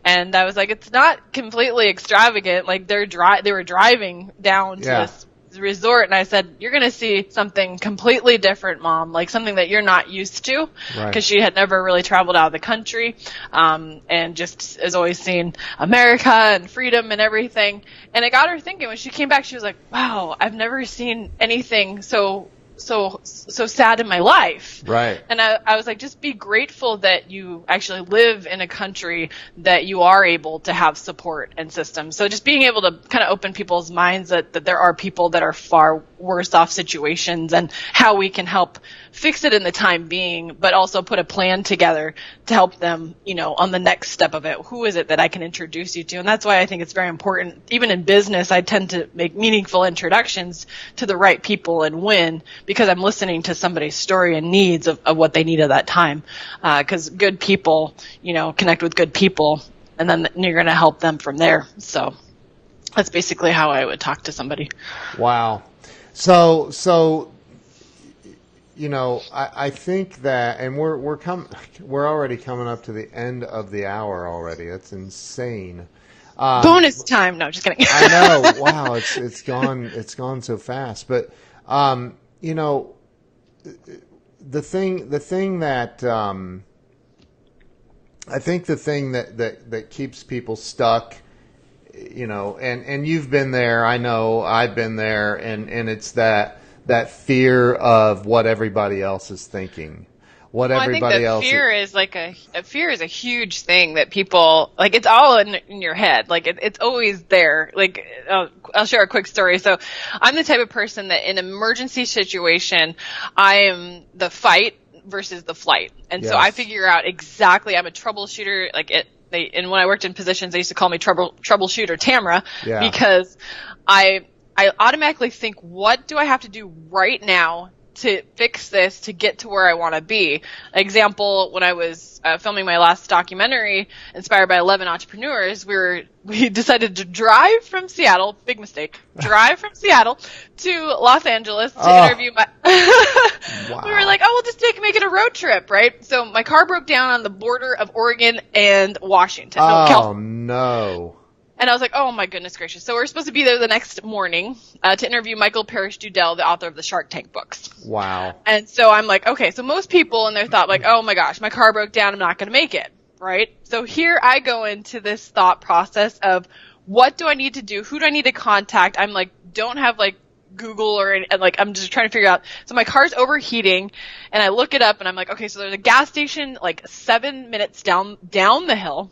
And I was like, it's not completely extravagant. Like they're dri- they were driving down to this resort and I said, You're going to see something completely different, mom, like something that you're not used to. Right. Because she had never really traveled out of the country um, and just has always seen America and freedom and everything. And it got her thinking when she came back, she was like, Wow, I've never seen anything so. So so sad in my life, Right. and I, I was like, just be grateful that you actually live in a country that you are able to have support and systems. So just being able to kind of open people's minds that, that there are people that are far worse off situations and how we can help fix it in the time being, but also put a plan together to help them, you know, on the next step of it. Who is it that I can introduce you to? And that's why I think it's very important. Even in business, I tend to make meaningful introductions to the right people and win because I'm listening to somebody's story and needs of, of what they need at that time. Uh, because good people, you know, connect with good people, and then you're going to help them from there. So that's basically how I would talk to somebody. Wow. So so you know, I, I think that and we're we're com- we're already coming up to the end of the hour already. That's insane. Um, Bonus time. No, just kidding. I know. Wow, it's it's gone it's gone so fast. But um, you know, the thing the thing that um, I think the thing that, that, that keeps people stuck, you know, and, and you've been there, I know I've been there, and, and it's that that fear of what everybody else is thinking. What well, everybody I think that else fear is like a, a, fear is a huge thing that people like it's all in, in your head like it, it's always there like I'll, I'll share a quick story so i'm the type of person that in emergency situation i am the fight versus the flight. And yes. so I figure out exactly, I'm a troubleshooter, like it, they, and when I worked in positions, they used to call me trouble, troubleshooter Tamara yeah. because I, I automatically think, what do I have to do right now to fix this to get to where I want to be. Example, when I was uh, filming my last documentary, inspired by 11 entrepreneurs, we were we decided to drive from Seattle, big mistake, drive from Seattle to Los Angeles to oh. interview my. wow. We were like, oh, we'll just take make it a road trip, right? So my car broke down on the border of Oregon and Washington. Oh no. And I was like, oh my goodness gracious. So we're supposed to be there the next morning uh, to interview Michael Parrish Dudell, the author of the Shark Tank books. Wow. And so I'm like, okay, so most people in their thought, like, oh my gosh, my car broke down, I'm not going to make it, right? So here I go into this thought process of what do I need to do? Who do I need to contact? I'm like, don't have like Google or and like I'm just trying to figure out. So my car's overheating, and I look it up, and I'm like, okay, so there's a gas station like seven minutes down down the hill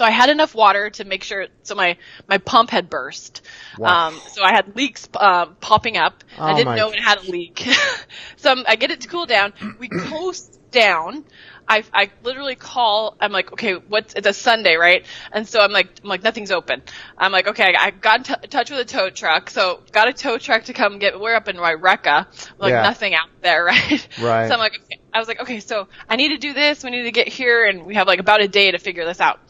so I had enough water to make sure. So my my pump had burst. Wow. Um, so I had leaks um, popping up. Oh I didn't know it had a leak. so I'm, i get it to cool down. We coast down. I, I literally call. I'm like, okay, what's it's a Sunday, right? And so I'm like, I'm like, nothing's open. I'm like, okay, I, I got in t- touch with a tow truck, so got a tow truck to come get. We're up in Yreka, like yeah. nothing out there, right? Right. So I'm like, okay. I was like, okay, so I need to do this. We need to get here, and we have like about a day to figure this out.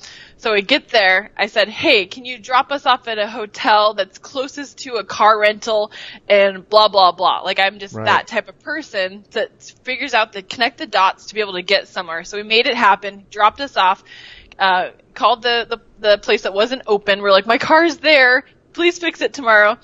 So we get there. I said, "Hey, can you drop us off at a hotel that's closest to a car rental?" And blah blah blah. Like I'm just right. that type of person that figures out the connect the dots to be able to get somewhere. So we made it happen. Dropped us off. Uh, called the, the the place that wasn't open. We're like, "My car's there. Please fix it tomorrow."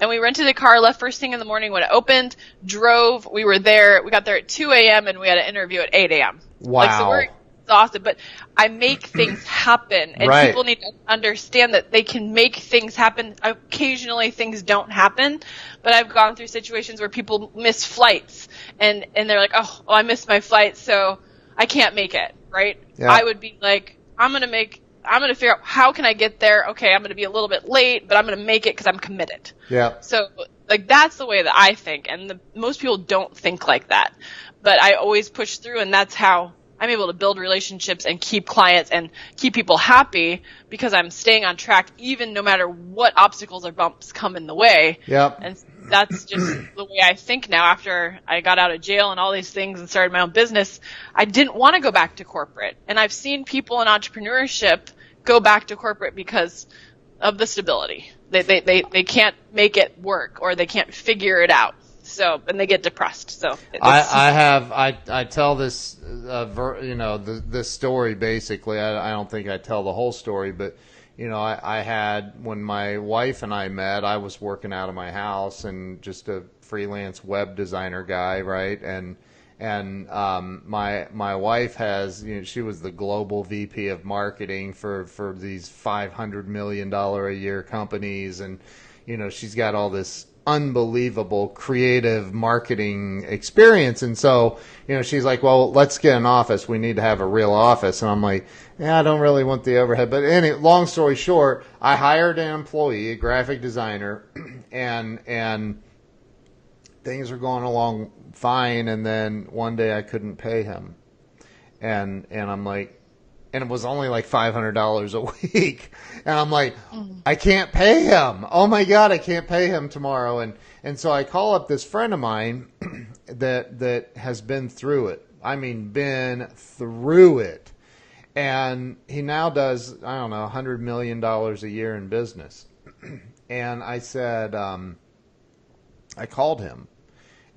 And we rented a car, left first thing in the morning when it opened, drove. We were there. We got there at 2 a.m. and we had an interview at 8 a.m. Wow. Like, so we're exhausted, but I make things happen, and right. people need to understand that they can make things happen. Occasionally, things don't happen, but I've gone through situations where people miss flights, and and they're like, oh, well, I missed my flight, so I can't make it. Right? Yeah. I would be like, I'm gonna make. I'm going to figure out how can I get there. Okay, I'm going to be a little bit late, but I'm going to make it because I'm committed. Yeah. So like that's the way that I think, and the, most people don't think like that. But I always push through, and that's how I'm able to build relationships and keep clients and keep people happy because I'm staying on track even no matter what obstacles or bumps come in the way. Yep. And that's just the way I think now after I got out of jail and all these things and started my own business. I didn't want to go back to corporate. And I've seen people in entrepreneurship go back to corporate because of the stability. They, they, they, they can't make it work or they can't figure it out. So and they get depressed. So I, I have I I tell this uh, ver, you know the this story basically. I, I don't think I tell the whole story, but you know I, I had when my wife and I met. I was working out of my house and just a freelance web designer guy, right? And and um, my my wife has you know she was the global VP of marketing for for these five hundred million dollar a year companies, and you know she's got all this unbelievable creative marketing experience. And so, you know, she's like, well, let's get an office. We need to have a real office. And I'm like, yeah, I don't really want the overhead. But any long story short, I hired an employee, a graphic designer, and, and things were going along fine. And then one day I couldn't pay him. And, and I'm like, and it was only like five hundred dollars a week. And I'm like, mm. I can't pay him. Oh my god, I can't pay him tomorrow. And and so I call up this friend of mine that that has been through it. I mean, been through it. And he now does I don't know, hundred million dollars a year in business. and I said, um, I called him,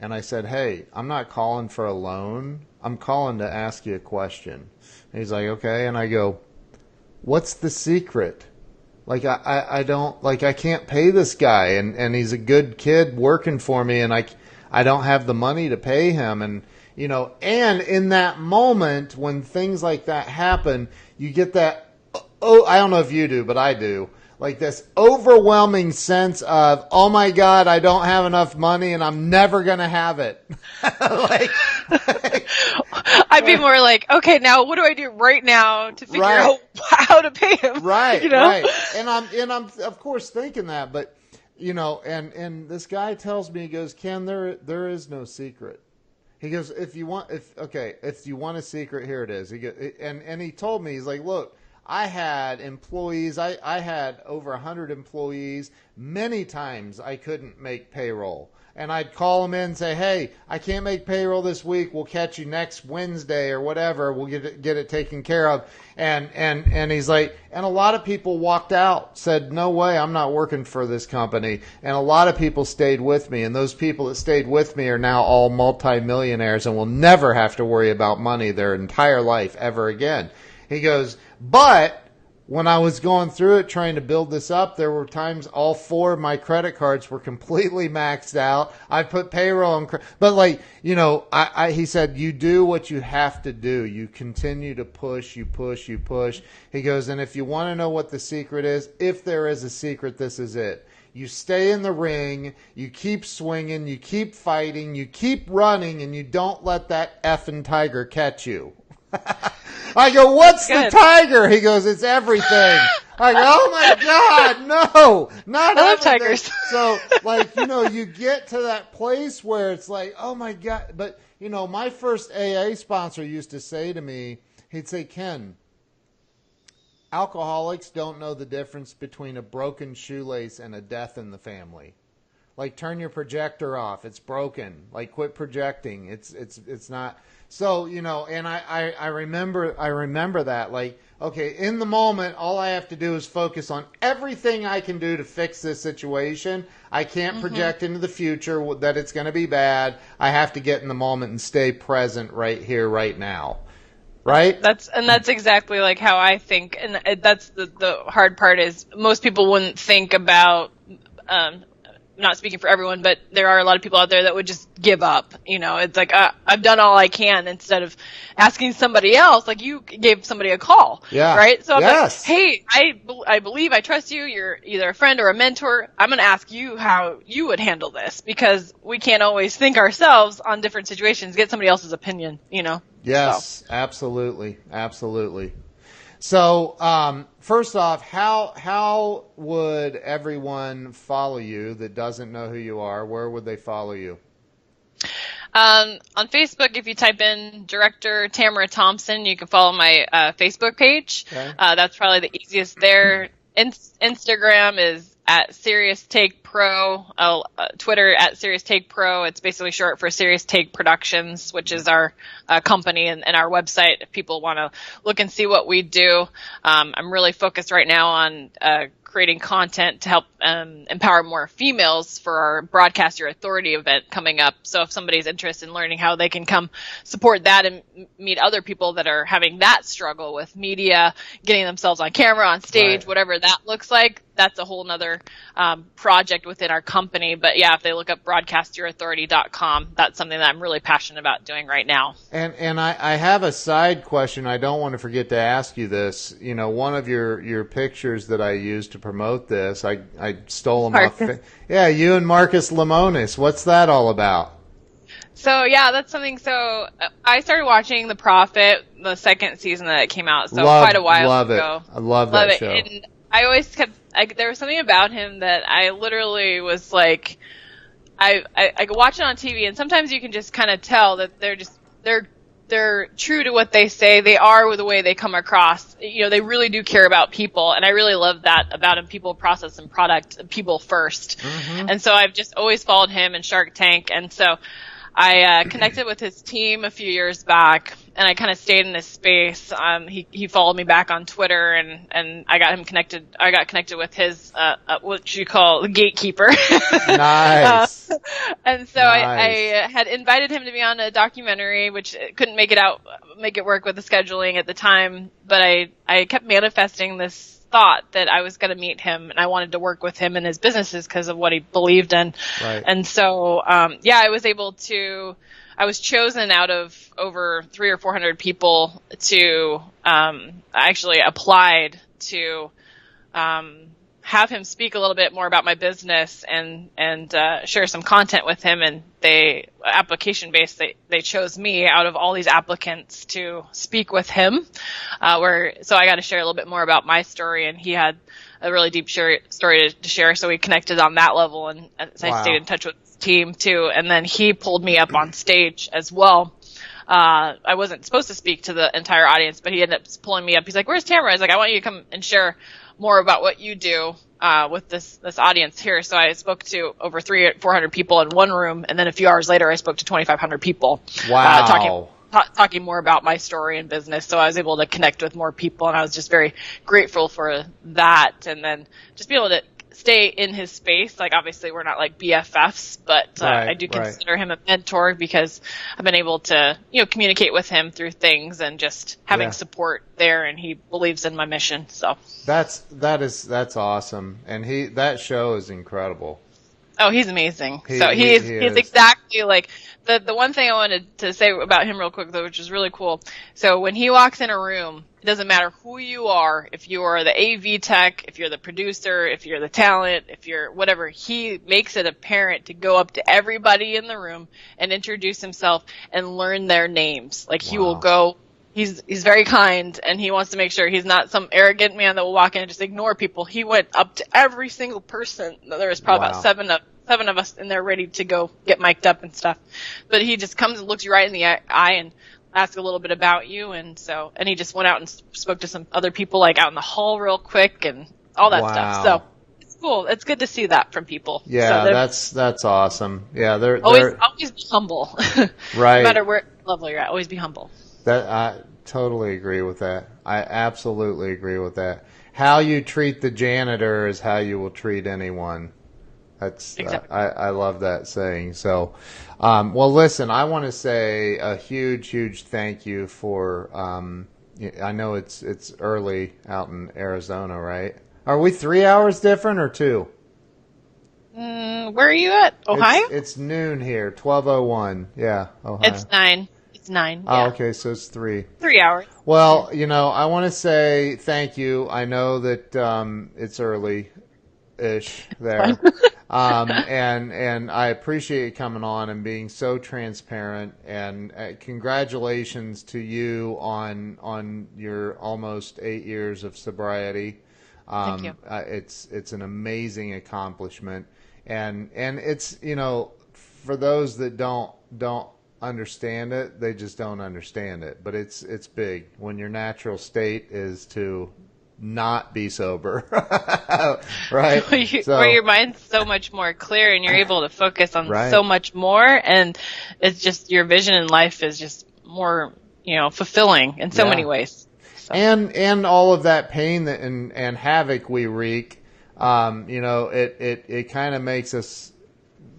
and I said, Hey, I'm not calling for a loan. I'm calling to ask you a question. And he's like, okay. And I go, what's the secret? Like, I, I, I don't, like, I can't pay this guy and, and he's a good kid working for me and I, I don't have the money to pay him. And, you know, and in that moment when things like that happen, you get that. Oh, I don't know if you do, but I do. Like this overwhelming sense of, oh my God, I don't have enough money and I'm never going to have it. like, I'd be more like, okay, now what do I do right now to figure Right. out how to pay him? right, You know? right. And I'm, and I'm of course thinking that, but you know, and, and this guy tells me, he goes, Ken, there, there is no secret. He goes, if you want, if okay, if you want a secret, here it is. He goes, and and he told me, he's like, look, I had employees, I I had over a hundred employees. Many times I couldn't make payroll, and I'd call them in and say, hey, I can't make payroll this week. We'll catch you next Wednesday or whatever. We'll get it get it taken care of. And and and he's like, and a lot of people walked out, said, no way, I'm not working for this company. And a lot of people stayed with me, and those people that stayed with me are now all multimillionaires and will never have to worry about money their entire life ever again. He goes, but when I was going through it trying to build this up, there were times all four of my credit cards were completely maxed out. I put payroll on, but like, you know, I, I, he said, you do what you have to do. You continue to push, you push, you push. He goes, and if you want to know what the secret is, if there is a secret, this is it. You stay in the ring, you keep swinging, you keep fighting, you keep running, and you don't let that effing tiger catch you. I go, what's the tiger? He goes, it's everything. I go, oh my god, no, not I love everything. tigers. So, like, you know, you get to that place where it's like, oh my god. But you know, my first AA sponsor used to say to me, he'd say, Ken, alcoholics don't know the difference between a broken shoelace and a death in the family like turn your projector off it's broken like quit projecting it's it's it's not so you know and I, I i remember i remember that like okay in the moment all i have to do is focus on everything i can do to fix this situation. I can't project into the future that it's going to be bad. I have to get in the moment and stay present right here right now. Right? That's and that's exactly like how I think, and that's the the hard part is most people wouldn't think about. Um, not speaking for everyone, but there are a lot of people out there that would just give up. You know, it's like uh, I've done all I can instead of asking somebody else. Like you gave somebody a call, Yeah. right? So I'm Yes. like, hey, I I believe I trust you. You're either a friend or a mentor. I'm going to ask you how you would handle this because we can't always think ourselves on different situations. Get somebody else's opinion. You know. Yes, absolutely, absolutely. So, um, first off, how how would everyone follow you that doesn't know who you are? Where would they follow you? Um, on Facebook, if you type in director Tamara Thompson, you can follow my uh, Facebook page. Okay. Uh, that's probably the easiest there. In- Instagram is at Serious Take Pro. Uh, uh, Twitter at Serious Take Pro. It's basically short for Serious Take Productions, which is our uh, company and, and our website. If people want to look and see what we do, um, I'm really focused right now on uh, creating content to help um, empower more females for our Broadcast Your Authority event coming up. So if somebody's interested in learning how they can come support that and meet other people that are having that struggle with media, getting themselves on camera, on stage, Right. whatever that looks like, that's a whole nother um, project within our company. But yeah, if they look up broadcastyourauthority.com, that's something that I'm really passionate about doing right now. And and I, I have a side question. I don't want to forget to ask you this. You know, one of your, your pictures that I used to promote this, I I stole them off. Yeah, you and Marcus Lemonis. What's that all about? So yeah, that's something. So uh, I started watching The Profit, the second season that it came out, so love, quite a while love ago. it. I love, Love that it. show. And I always kept. I, there was something about him that I literally was like, I, I I could watch it on TV, and sometimes you can just kind of tell that they're just they're they're true to what they say. They are with the way they come across. You know, they really do care about people, and I really love that about him. People, process, and product. People 1st Mm-hmm. And so I've just always followed him and Shark Tank, and so I uh, connected with his team a few years back, and I kind of stayed in this space. Um, he he followed me back on Twitter, and and I got him connected. I got connected with his uh, uh, what you call gatekeeper. nice. and so Nice. I, I had invited him to be on a documentary, which couldn't make it out, make it work with the scheduling at the time. But I, I kept manifesting this thought that I was going to meet him and I wanted to work with him in his businesses because of what he believed in. Right. And so, um, yeah, I was able to, I was chosen out of over three or 400 people to, um, actually applied to, um, have him speak a little bit more about my business and and uh, share some content with him. And they application based they they chose me out of all these applicants to speak with him. Uh, where so I got to share a little bit more about my story, and he had a really deep share, story to, to share. So we connected on that level, and as Wow. I stayed in touch with team too. And then he pulled me up on stage as well. Uh, I wasn't supposed to speak to the entire audience, but he ended up pulling me up. He's like, "Where's Tamara?" I was like, "I want you to come and share more about what you do uh, with this this audience here." So I spoke to over three, four hundred people in one room, and then a few hours later, I spoke to twenty five hundred people. Wow. Uh, talking ta- talking more about my story and business. So I was able to connect with more people, and I was just very grateful for that. And then just be able to stay in his space. Like obviously we're not like BFFs, but uh, Right, I do right. consider him a mentor because I've been able to you know communicate with him through things and just having Yeah. support there. And he believes in my mission. So That's that is that's awesome, and he that show is incredible. Oh, he's amazing. He- so he- he's he he's exactly like the the one thing I wanted to say about him real quick though, which is really cool. So when he walks in a room, it doesn't matter who you are, if you are the AV tech, if you're the producer, if you're the talent, if you're whatever, he makes it apparent to go up to everybody in the room and introduce himself and learn their names. Like he will go He's he's very kind and he wants to make sure he's not some arrogant man that will walk in and just ignore people. He went up to every single person. There was probably Wow. about seven of seven of us in there ready to go get mic'd up and stuff. But he just comes and looks you right in the eye and asks a little bit about you and so and he just went out and spoke to some other people like out in the hall real quick and all that Wow. stuff. So it's cool. It's good to see that from people. Yeah, so that's that's awesome. Yeah, they're, always they're always be humble. Right. no matter where level you're at, always be humble. that I totally agree with that. I absolutely agree with that. How you treat the janitor is how you will treat anyone. That's Exactly. I, I love that saying. So, um, well, listen, I want to say a huge, huge thank you for. Um, I know it's it's early out in Arizona, right? Are we three hours different or two? Mm, where are you at? Ohio? It's, it's noon here, twelve oh one. Yeah, Ohio. It's nine. It's nine. oh, okay, so it's three. Three hours. Well, you know, I want to say thank you. I know that um, it's early ish there. um, and and I appreciate you coming on and being so transparent. And uh, congratulations to you on on your almost eight years of sobriety. Um, Thank you. Uh, it's it's an amazing accomplishment, and and it's you know for those that don't don't understand it, they just don't understand it. But it's it's big when your natural state is to not be sober, right? where, you, So- where your mind's so much more clear and you're able to focus on Right. so much more and it's just your vision in life is just more you know fulfilling in so Yeah. many ways so, and and all of that pain that and, and havoc we wreak, um, you know, it it, it kind of makes us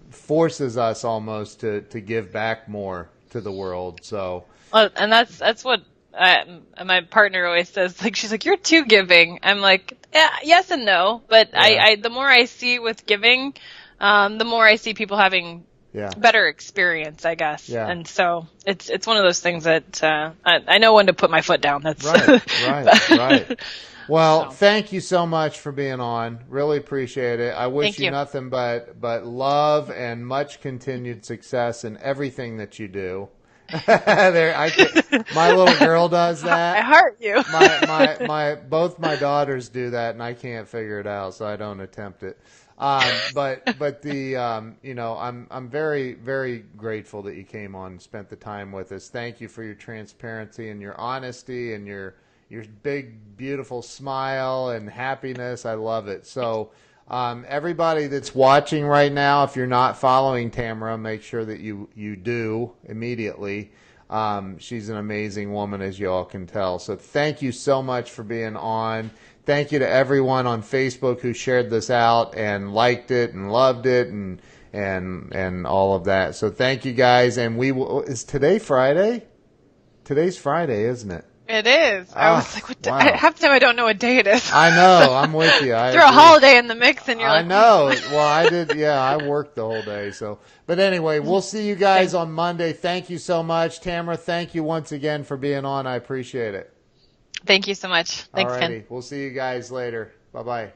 forces us almost to to give back more to the world. So Well, and that's that's what uh, my partner always says like she's like you're too giving i'm like yeah, yes and no but I, Yeah. I the more i see with giving um, the more i see people having yeah, better experience i guess Yeah. and so it's it's one of those things that uh, I, I know when to put my foot down that's right, right, right. Well, So. thank you so much for being on. Really appreciate it. I wish you you. nothing but but love and much continued success in everything that you do. there, I can, my little girl does that. i heart you my my my both my daughters do that, and I can't figure it out, so I don't attempt it. Um, but but the um, you know I'm I'm very very grateful that you came on and spent the time with us. Thank you for your transparency and your honesty and your your big beautiful smile and happiness. I love it. So. Um, everybody that's watching right now, if you're not following Tamara, make sure that you, you do immediately. Um, she's an amazing woman, as you all can tell. So thank you so much for being on. Thank you to everyone on Facebook who shared this out and liked it and loved it and and and all of that. So thank you guys. And we will, is today Friday? Today's Friday, isn't it? It is. I Oh, was like, what? wow. I, half the time I don't know what day it is. I know. I'm with you. I Throw a holiday in the mix, and you're like, I like, know. Well, I did. Yeah, I worked the whole day. So, but anyway, we'll see you guys on Monday. Thank you so much, Tamara. Thank you once again for being on. I appreciate it. Thank you so much. Thanks, Ken. We'll see you guys later. Bye bye.